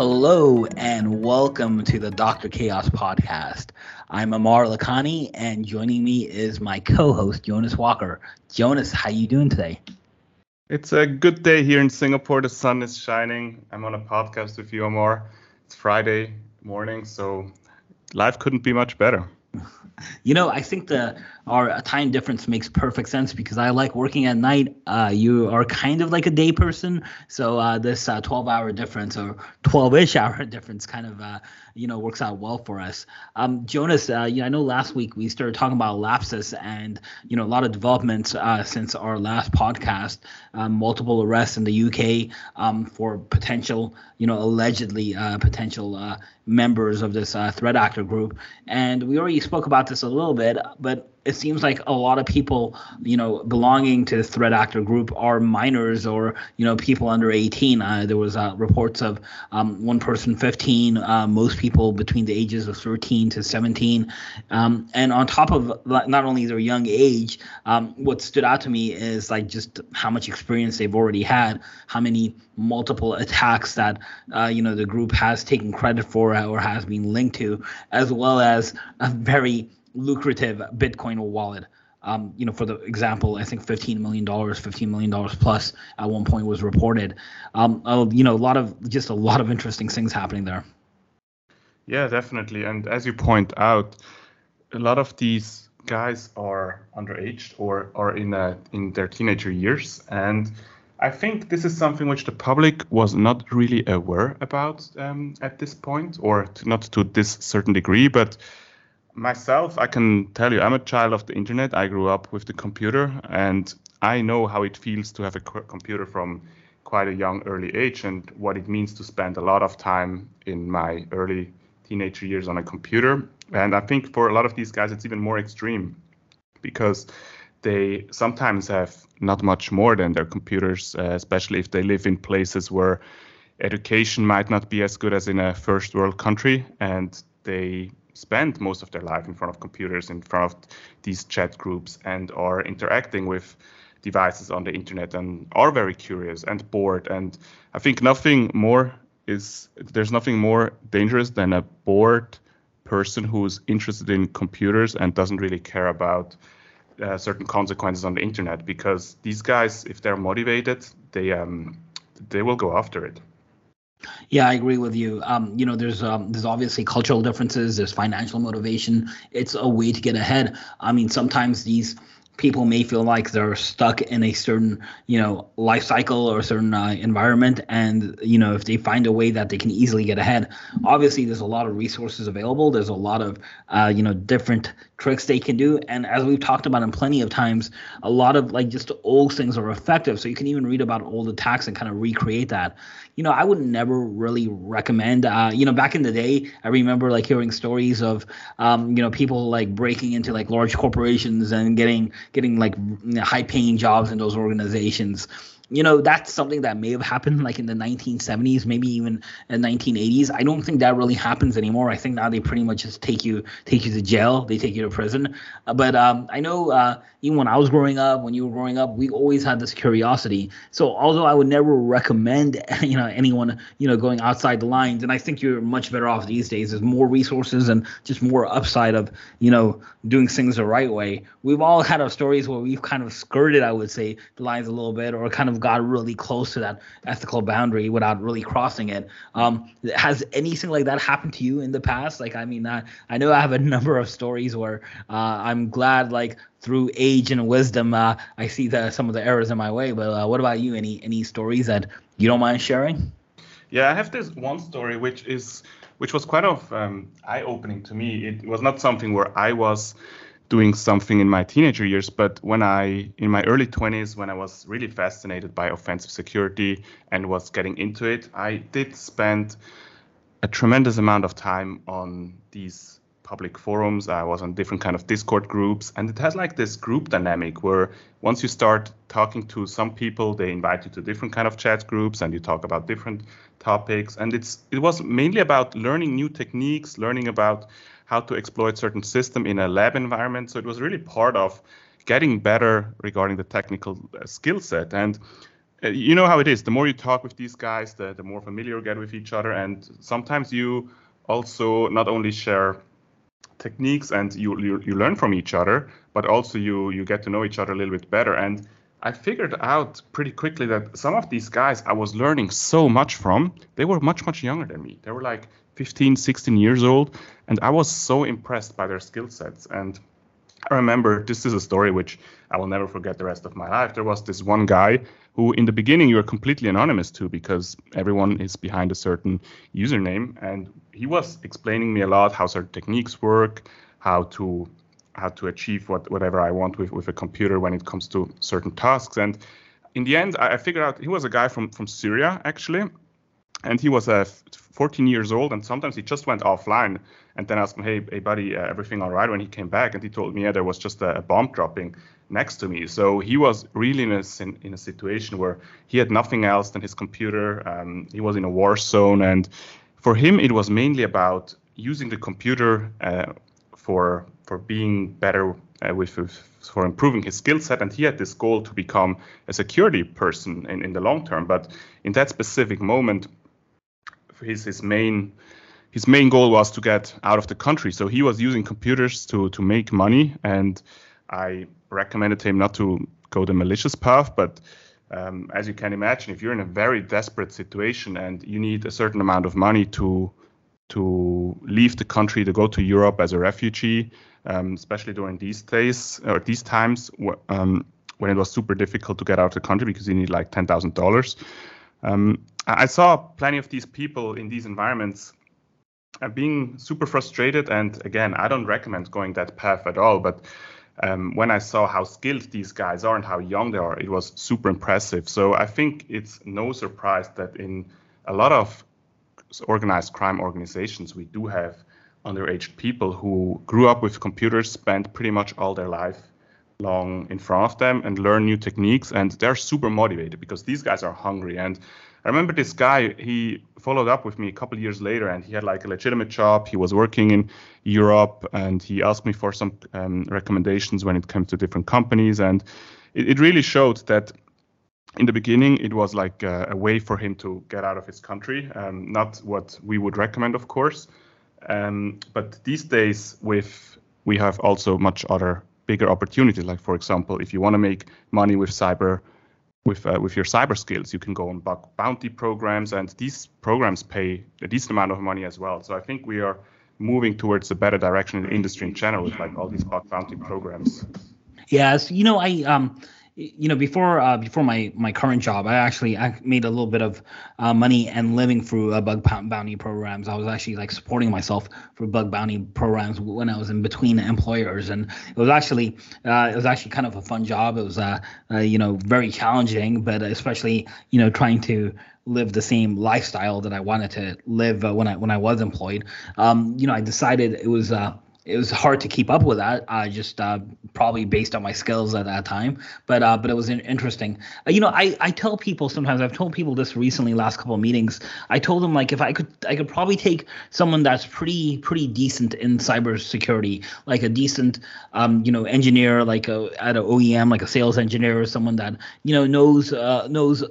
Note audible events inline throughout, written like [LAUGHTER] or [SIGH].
Hello and welcome to the Dr. Chaos podcast. I'm Amar Lakhani and joining me is my co-host Jonas Walker. Jonas, how you doing today? It's a good day here in Singapore. The sun is shining. I'm on a podcast with you, Amar. It's Friday morning, so life couldn't be much better. [LAUGHS] You know, I think the our time difference makes perfect sense because I like working at night. Uh, you are kind of like a day person, so uh, this uh, 12 hour difference or 12 ish [LAUGHS] hour difference kind of uh, you know works out well for us. Um, Jonas, uh, you know, I know last week we started talking about Lapsus and you know a lot of developments uh, since our last podcast. Um, multiple arrests in the UK um, for potential, you know, allegedly potential members of this threat actor group, and we already spoke about this a little bit, but it seems like a lot of people, you know, belonging to the threat actor group are minors or you know people under 18. Uh, there was uh, reports of um, one person 15, uh, most people between the ages of 13 to 17, um, and on top of not only their young age, um, what stood out to me is like just how much experience they've already had, how many multiple attacks that uh, you know the group has taken credit for or has been linked to, as well as a very lucrative Bitcoin wallet. Um, you know, for the example, I think fifteen million dollars, fifteen million dollars plus at one point was reported. Um, uh, you know, a lot of just a lot of interesting things happening there. Yeah, definitely. And as you point out, a lot of these guys are underage or are in a, in their teenager years, and I think this is something which the public was not really aware about um, at this point, or to, not to this certain degree, but myself, I can tell you, I'm a child of the internet. I grew up with the computer, and I know how it feels to have a computer from quite a young, early age, and what it means to spend a lot of time in my early teenage years on a computer. And I think for a lot of these guys, it's even more extreme because they sometimes have not much more than their computers, uh, especially if they live in places where education might not be as good as in a first world country and they spend most of their life in front of computers, in front of these chat groups, and are interacting with devices on the internet and are very curious and bored. And I think nothing more is there's nothing more dangerous than a bored person who's interested in computers and doesn't really care about uh, certain consequences on the internet because these guys if they're motivated they um they will go after it yeah, I agree with you. Um, you know, there's um, there's obviously cultural differences. There's financial motivation. It's a way to get ahead. I mean, sometimes these people may feel like they're stuck in a certain you know life cycle or a certain uh, environment and you know if they find a way that they can easily get ahead obviously there's a lot of resources available there's a lot of uh, you know different tricks they can do. And as we've talked about in plenty of times a lot of like just old things are effective. So you can even read about old attacks and kind of recreate that. You know i would never really recommend uh, you know back in the day i remember like hearing stories of um, you know people like breaking into like large corporations and getting getting like high paying jobs in those organizations you know that's something that may have happened like in the 1970s maybe even in the 1980s i don't think that really happens anymore. I think now they pretty much just take you take you to jail. They take you to prison. Uh, but um, i know uh, even when i was growing up when you were growing up we always had this curiosity. So although i would never recommend [LAUGHS] you know anyone you know going outside the lines and i think you're much better off these days there's more resources and just more upside of you know doing things the right way. We've all had our stories where we've kind of skirted i would say the lines a little bit or kind of got really close to that ethical boundary without really crossing it. Um, has anything like that happened to you in the past? Like, I mean, I, I know I have a [LAUGHS] number of stories where uh, I'm glad, like, through age and wisdom, uh, I see the, some of the errors in my way. But uh, what about you? Any any stories that you don't mind sharing? Yeah, I have this one story which is which was quite of um, eye opening to me. It was not something where I was doing something in my teenager years, but when I, in my early 20s, when I was really fascinated by offensive security and was getting into it, I did spend a tremendous amount of time on these public forums. I was on different kind of Discord groups, and it has like this group dynamic where once you start talking to some people, they invite you to different kind of chat groups, and you talk about different topics. And it's it was mainly about learning new techniques, learning about how to exploit certain system in a lab environment. So it was really part of getting better regarding the technical uh, skill set. And uh, you know how it is. The more you talk with these guys, the, the more familiar you get with each other. And sometimes you also not only share techniques and you, you, you learn from each other, but also you, you get to know each other a little bit better. And I figured out pretty quickly that some of these guys I was learning so much from, they were much, much younger than me. They were like 15, 16 years old. And I was so impressed by their skill sets. And I remember this is a story which I will never forget the rest of my life. There was this one guy who, in the beginning, you were completely anonymous to because everyone is behind a certain username, and he was explaining me a lot how certain techniques work, how to how to achieve what whatever I want with with a computer when it comes to certain tasks. And in the end, I, I figured out he was a guy from from Syria actually, and he was uh, 14 years old. And sometimes he just went offline and then asked him hey hey buddy uh, everything all right? When he came back. And he told me yeah there was just a, a bomb dropping next to me. So he was really in a, in, in a situation where he had nothing else than his computer. Um, he was in a war zone. And for him it was mainly about using the computer uh, for for being better uh, with, with, for improving his skill set and he had this goal to become a security person in, in the long term but in that specific moment his his main his main goal was to get out of the country. So he was using computers to to make money, and I recommended him not to go the malicious path. But um, as you can imagine, if you're in a very desperate situation and you need a certain amount of money to to leave the country to go to Europe as a refugee, um, especially during these days or these times um, when it was super difficult to get out of the country because you need like ten thousand dollars. Um, I saw plenty of these people in these environments uh, being super frustrated. And again, I don't recommend going that path at all. But um, when I saw how skilled these guys are and how young they are, it was super impressive. So I think it's no surprise that in a lot of organized crime organizations, we do have underage people who grew up with computers, spent pretty much all their life long in front of them and learn new techniques. And they're super motivated because these guys are hungry. And I remember this guy, he followed up with me a couple years later and he had like a legitimate job. He was working in Europe and he asked me for some um, recommendations when it came to different companies. And it, it, really showed that in the beginning, it was like a, a way for him to get out of his country. Um, not what we would recommend, of course. Um, but these days, with we have also much other bigger opportunities. Like for example, if you want to make money with cyber with uh, with your cyber skills. You can go on bug bounty programs, and these programs pay a decent amount of money as well. So I think we are moving towards a better direction in the industry in general with like all these bug bounty programs. Yes, you know, I um you know before uh, before my my current job i actually i made a little bit of uh, money and living through uh, bug bounty programs. I was actually like supporting myself for bug bounty programs when i was in between employers. And it was actually uh, it was actually kind of a fun job. It was uh, uh, you know very challenging but especially you know trying to live the same lifestyle that i wanted to live when i when i was employed. Um, you know i decided it was it was hard to keep up with that. Uh, just uh, probably based on my skills at that time, but uh, but it was interesting. Uh, you know, I, I tell people sometimes. I've told people this recently, last couple of meetings. I told them like if I could, I could probably take someone that's pretty pretty decent in cybersecurity, like a decent, um, you know, engineer, like a, at an OEM, like a sales engineer, or someone that you know knows uh, knows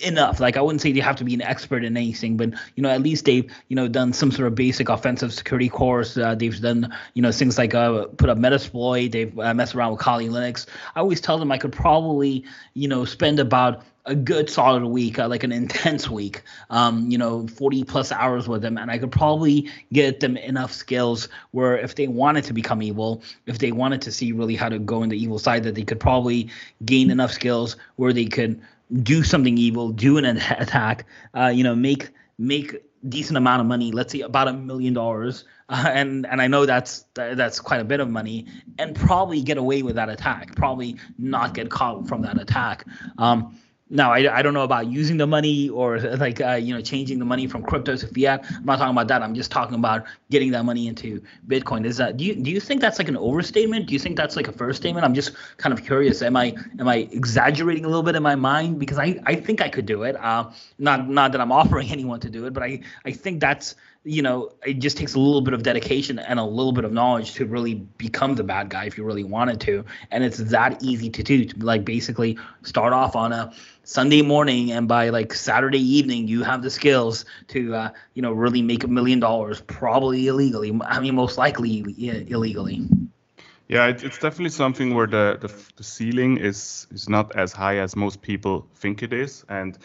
enough. Like I wouldn't say they have to be an expert in anything, but you know at least they've you know done some sort of basic offensive security course. Uh, they've done you know things like uh, put up Metasploit. They've uh, messed around with Kali Linux. I always tell them I could probably you know spend about a good solid week, uh, like an intense week, um, you know, 40 plus hours with them. And I could probably get them enough skills where if they wanted to become evil, if they wanted to see really how to go in the evil side, that they could probably gain enough skills where they could do something evil, do an [LAUGHS] attack, uh, you know, make make decent amount of money. Let's say about a million dollars, uh, and and I know that's that's quite a bit of money, and probably get away with that attack. Probably not get caught from that attack. Um, now, I, I don't know about using the money or like uh, you know changing the money from crypto to fiat. I'm not talking about that. I'm just talking about getting that money into Bitcoin. Is that do you do you think that's like an overstatement? Do you think that's like a first statement? I'm just kind of curious. Am I am I exaggerating a little bit in my mind because I, I think I could do it. Uh, not not that I'm offering [LAUGHS] anyone to do it, but I I think that's you know, it just takes a little bit of dedication and a little bit of knowledge to really become the bad guy if you really wanted to. And it's that easy to do. To like basically start off on a Sunday morning, and by like Saturday evening, you have the skills to, uh, you know, really make a million dollars, probably illegally. I mean, most likely illegally. Yeah, it's definitely something where the, the, the ceiling is is not as high as most people think it is, and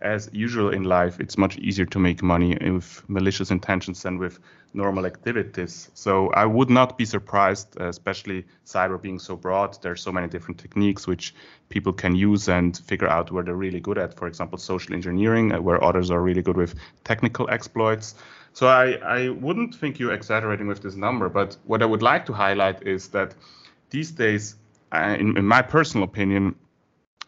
as usual in life, it's much easier to make money with malicious intentions than with normal activities. So I would not be surprised, especially cyber being so broad. There's so many different techniques which people can use and figure out where they're really good at. For example, social engineering, uh, where others are really good with technical exploits. So I, I wouldn't think you're exaggerating with this number, but what I would like to highlight is that these days, uh, in, in my personal opinion,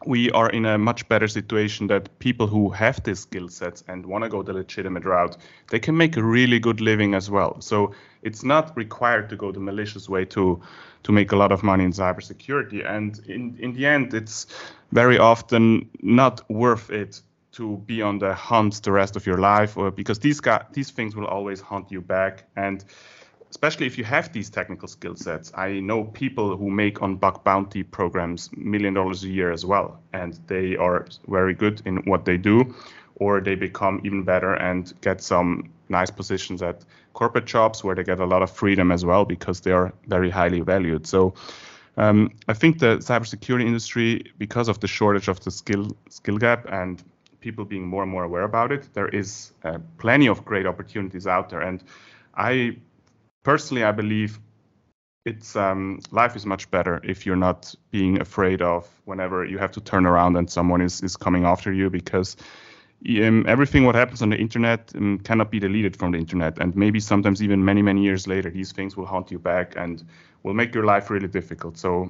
we are in a much better situation that people who have these skill sets and want to go the legitimate route, they can make a really good living as well. So it's not required to go the malicious way to to make a lot of money in cybersecurity. And in, in the end, it's very often not worth it to be on the hunt the rest of your life or because these guys, these things will always hunt you back. And especially if you have these technical skill sets. I know people who make on bug bounty programs million dollars a year as well, and they are very good in what they do, or they become even better and get some nice positions at corporate jobs where they get a lot of freedom as well because they are very highly valued. So. Um, I think the cybersecurity industry, because of the shortage of the skill skill gap and people being more and more aware about it, there is uh, plenty of great opportunities out there. And I personally, I believe it's um, life is much better if you're not being afraid of whenever you have to turn around and someone is, is coming after you because um, everything what happens on the internet um, cannot be deleted from the internet. And maybe sometimes even many many years later these things will haunt you back and will make your life really difficult. So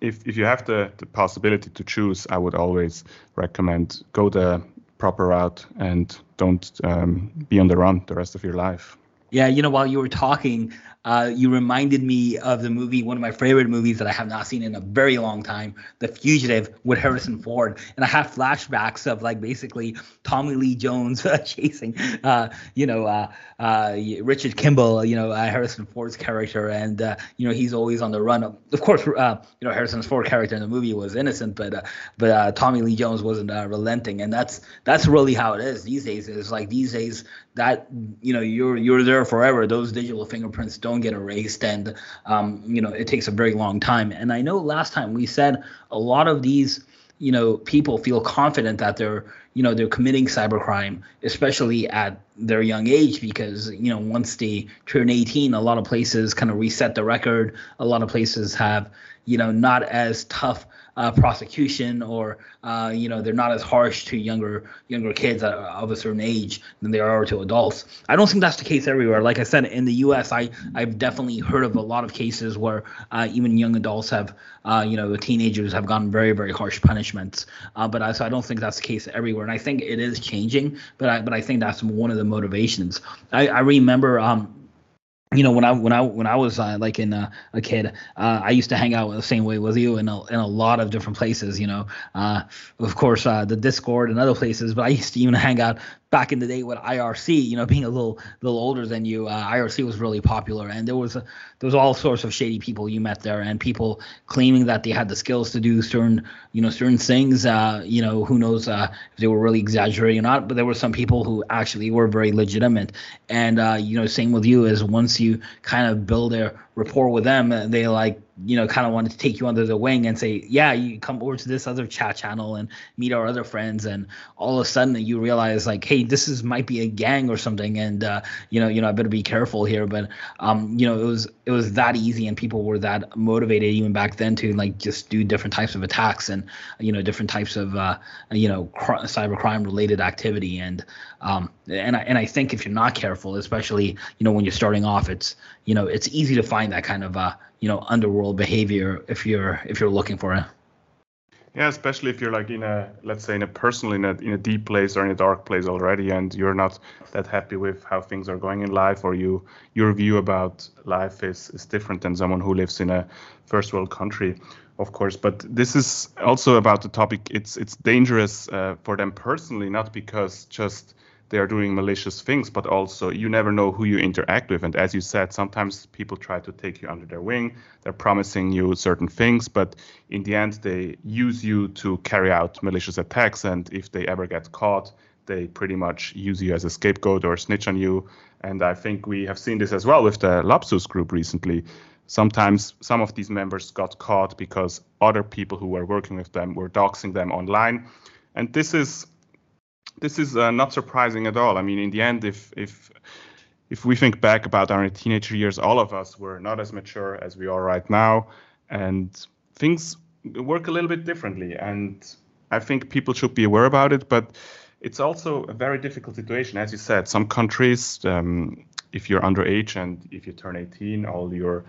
if, if you have the, the possibility to choose i would always recommend go the proper route and don't um, be on the run the rest of your life yeah, you know, while you were talking, uh, you reminded me of the movie, one of my favorite movies that I have not seen in a very long time, The Fugitive with Harrison Ford. And I have flashbacks of like basically Tommy Lee Jones [LAUGHS] uh, chasing, uh, you know, uh, uh, Richard Kimball, you know, uh, Harrison Ford's character. And, you know, he's always on the run. Of course, you know, Harrison Ford character in the movie was innocent, but but Tommy Lee Jones wasn't relenting. And that's that's really how it is these days. It's like these days that, you know, you're you're there forever. Those digital fingerprints don't don't get erased and um, you know it takes a very long time. And i know last time we said a lot of these you know people feel confident that they're you know they're committing cybercrime especially at their young age because you know once they turn 18 a lot of places kind of reset the record. A lot of places have you know not as tough uh, prosecution or uh, you know they're not as harsh to younger younger kids of a certain age than they are to adults. I don't think that's the case everywhere. Like I said, in the U.S., I I've definitely heard of a lot of cases where uh, even young adults have uh, you know teenagers have gotten very very harsh punishments. Uh, but I, so I don't think that's the case everywhere, and I think it is changing. But I but I think that's one of the motivations. I, I remember um, you know when I when I when I was uh, like in uh, a kid, uh, I used to hang out the same way with you in a, in a lot of different places. You know, uh, of course uh, the Discord and other places, but I used to even [LAUGHS] hang out back in the day with IRC, you know, [LAUGHS] being a little little older than you, uh, IRC was really popular, and there was a, there was all sorts of shady people you met there, and people claiming that they had the skills to do certain you know certain things. Uh, you know, who knows uh, if they were really exaggerating or not, but there were some people who actually were very legitimate, and uh, you know, same with you is once you kind of build a rapport with them, they like you know, kind of wanted to take you under the wing and say, yeah, you come over to this other chat channel and meet our other friends. And all of a sudden you realize like, hey, this is might be a gang or something. And, uh, you know, you know, I better be careful here. But, um, you know, it was, it was that easy and people were that motivated even back then to like just do different types of attacks and, you know, different types of, uh, you know, cr- cyber crime related activity. And, um, and I, and I think if you're not careful, especially, you know, when you're starting off, it's, you know, it's easy to find that kind of, uh, you know underworld behavior if you're if you're looking for it. Yeah especially if you're like in a let's say in a personal in a in a deep place or in a dark place already and you're not that happy with how things are going in life or you your view about life is is different than someone who lives in a first world country of course. But this is also about the topic. It's it's dangerous uh, for them personally not because just they are doing malicious things, but also you never know who you interact with. And as you said, sometimes people try to take you under their wing. They're promising you certain things, but in the end, they use you to carry out malicious attacks. And if they ever get caught, they pretty much use you as a scapegoat or snitch on you. And I think we have seen this as well with the Lapsus group recently. Sometimes some of these members got caught because other people who were working with them were doxing them online. And this is this is uh, not surprising at all. I mean, in the end, if if if we think back about our teenager years, all of us were not as mature as we are right now, and things work a little bit differently. And I think people should be aware about it. But it's also a very difficult situation, as you said. Some countries, um, if you're underage and if you turn 18, all your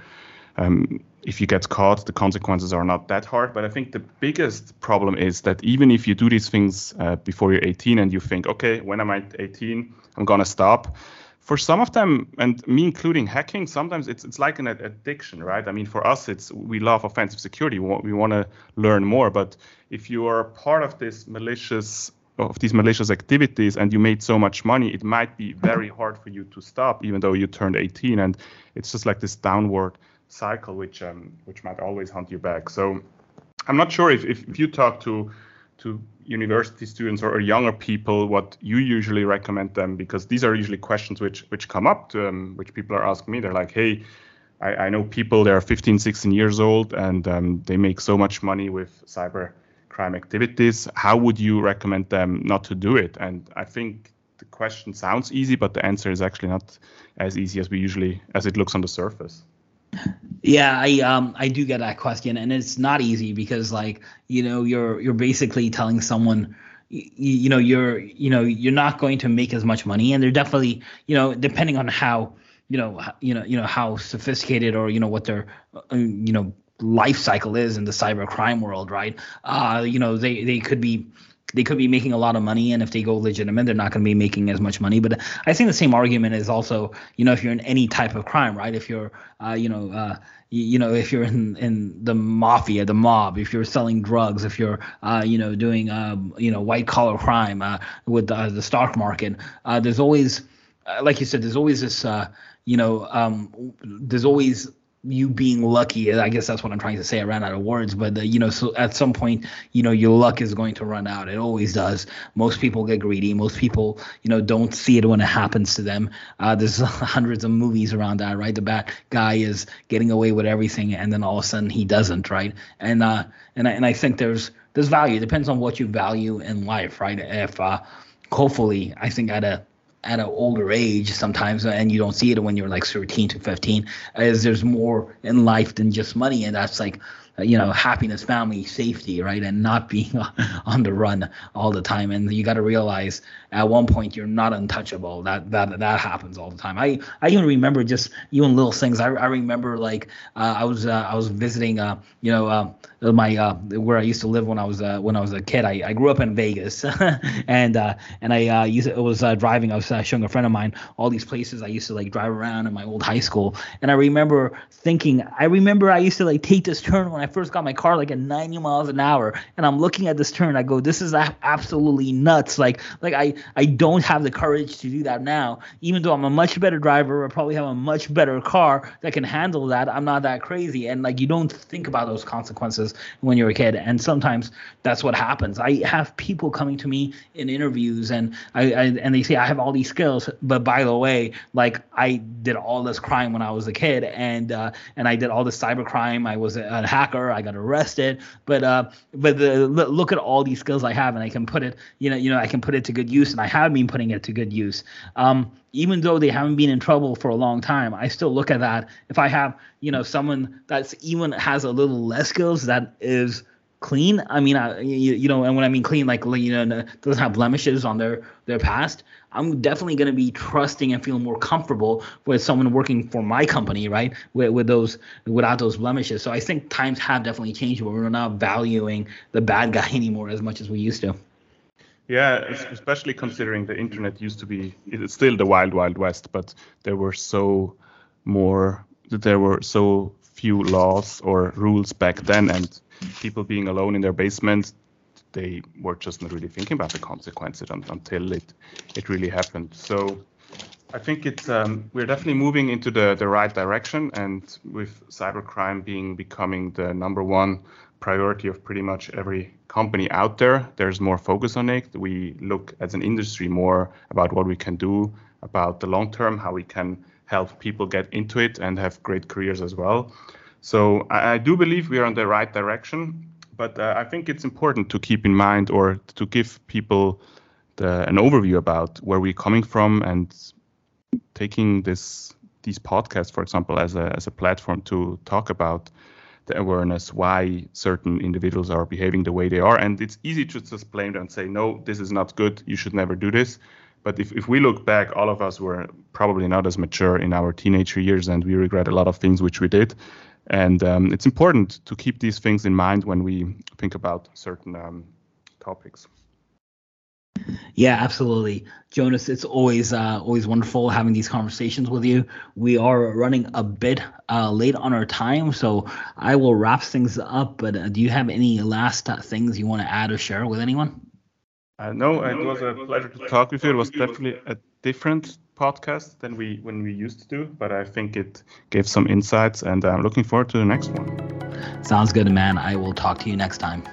um, if you get caught, the consequences are not that hard. But I think the biggest problem is that even if you do these things uh, before you're 18 and you think, okay, when am I'm 18, I'm gonna stop. For some of them, and me including hacking, sometimes it's it's like an addiction, right? I mean, for us, it's we love offensive security. We want, we want to learn more. But if you are part of this malicious of these malicious activities and you made so much money, it might be very hard for you to stop, even though you turned 18. And it's just like this downward cycle which um, which might always hunt you back. So I'm not sure if, if, if you talk to to university students or, or, younger people what you usually recommend them because these are usually questions which which come up to, um, which people are asking me. They're like hey I, I know people they are 15 16 years old and um, they make so much money with cyber crime activities. How would you recommend them not to do it? And i think the question sounds easy but the answer is actually not as easy as we usually as it looks on the surface yeah, I um I do get that question, and it's not easy because like you know you're you're basically telling someone you, you know you're you know you're not going to make as much money, and they're definitely you know depending on how you know you know you know how sophisticated or you know what their uh, you know life cycle is in the cyber crime world, right? Uh, you know they they could be they could be making a lot of money and if they go legitimate they're not going to be making as much money. But i think the same argument is also you know if you're in any type of crime right? If you're uh, you know uh, you, know if you're in in the mafia the mob if you're selling drugs if you're uh, you know doing um, you know white collar crime uh, with the stock market uh, there's always uh, like you said there's always this you know um, there's always you being lucky i guess that's what i'm trying to say i ran out of words but uh, you know so at some point you know your luck is going to run out. It always does. Most people get greedy. Most people you know don't see it when it happens to them. Uh, there's [LAUGHS] hundreds of movies around that right? The bad guy is getting away with everything and then all of a sudden he doesn't right? And uh and I, and I think there's there's value. It depends on what you value in life right? If uh hopefully i think at a at an older age sometimes and you don't see it when you're like 13 to 15 is there's more in life than just money and that's like you know happiness family safety right? And not being [LAUGHS] on the run all the time. And you got to realize at one point you're not untouchable. That that that happens all the time. I i even remember just even little things. I, I remember like uh, i was uh, i was visiting uh, you know uh, my uh, where i used to live when i was uh, when i was a kid. I, I grew up in vegas. [LAUGHS] And uh, and i uh, used to, was uh, driving. I was uh, showing a friend of mine all these places i used to like drive around in my old high school. And i remember thinking i remember i used to like take this turn when i first got my car like at 90 miles an hour and i'm looking at this turn i go this is absolutely nuts. Like like i i don't have the courage to do that now. Even though i'm a much better driver i probably have a much better car that can handle that i'm not that crazy. And like you don't think about those consequences when you're a kid. And sometimes that's what happens. I have people coming to me in interviews and i, I and they say i have all these skills but by the way like i did all this crime when i was a kid and uh, and i did all this cyber crime i was a, a hacker I got arrested. But uh, but the, look at all these skills I have, and I can put it, you know, you know, I can put it to good use, and I have been putting it to good use. Um, even though they haven't been in trouble for a long time, I still look at that. If I have, you know, someone that's even has a little less skills that is clean. I mean, I, you, you know, and when I mean clean, like you know, doesn't have blemishes on their their past. I'm definitely going to be trusting and feeling more comfortable with someone working for my company, right? With, with those without those blemishes. So I think times have definitely changed, where we're not valuing the bad guy [LAUGHS] anymore as much as we used to. Yeah, especially considering the internet used to be it's still the wild wild west, but there were so more there were so few laws or rules back then and people being alone in their basement they were just not really thinking about the consequences until it it really happened. So I think it's um, we're definitely moving into the the right direction, and with cybercrime being becoming the number one priority of pretty much every company out there, there's more focus on it. We look as an industry more about what we can do about the long term, how we can help people get into it and have great careers as well. So I, I do believe we are on the right direction, but uh, I think it's important to keep in mind or to give people the, an overview about where we're coming from and taking this these podcasts, for example, as a as a platform to talk about the awareness why certain individuals are behaving the way they are. And it's easy to just blame them and say, no, this is not good. You should never do this. But if, if we look back, all of us were probably not as mature in our teenager years, and we regret a lot of things which we did. And um, it's important to keep these things in mind when we think about certain um, topics. Yeah, absolutely, Jonas. It's always uh, always wonderful having these conversations with you. We are running a bit uh, late on our time, so I will wrap things up. But uh, do you have any last uh, things you want to add or share with anyone? Uh, no, it was a pleasure to talk with you. It was definitely a different podcast than we when we used to do, but I think it gave some insights, and I'm looking forward to the next one. Sounds good, man. I will talk to you next time.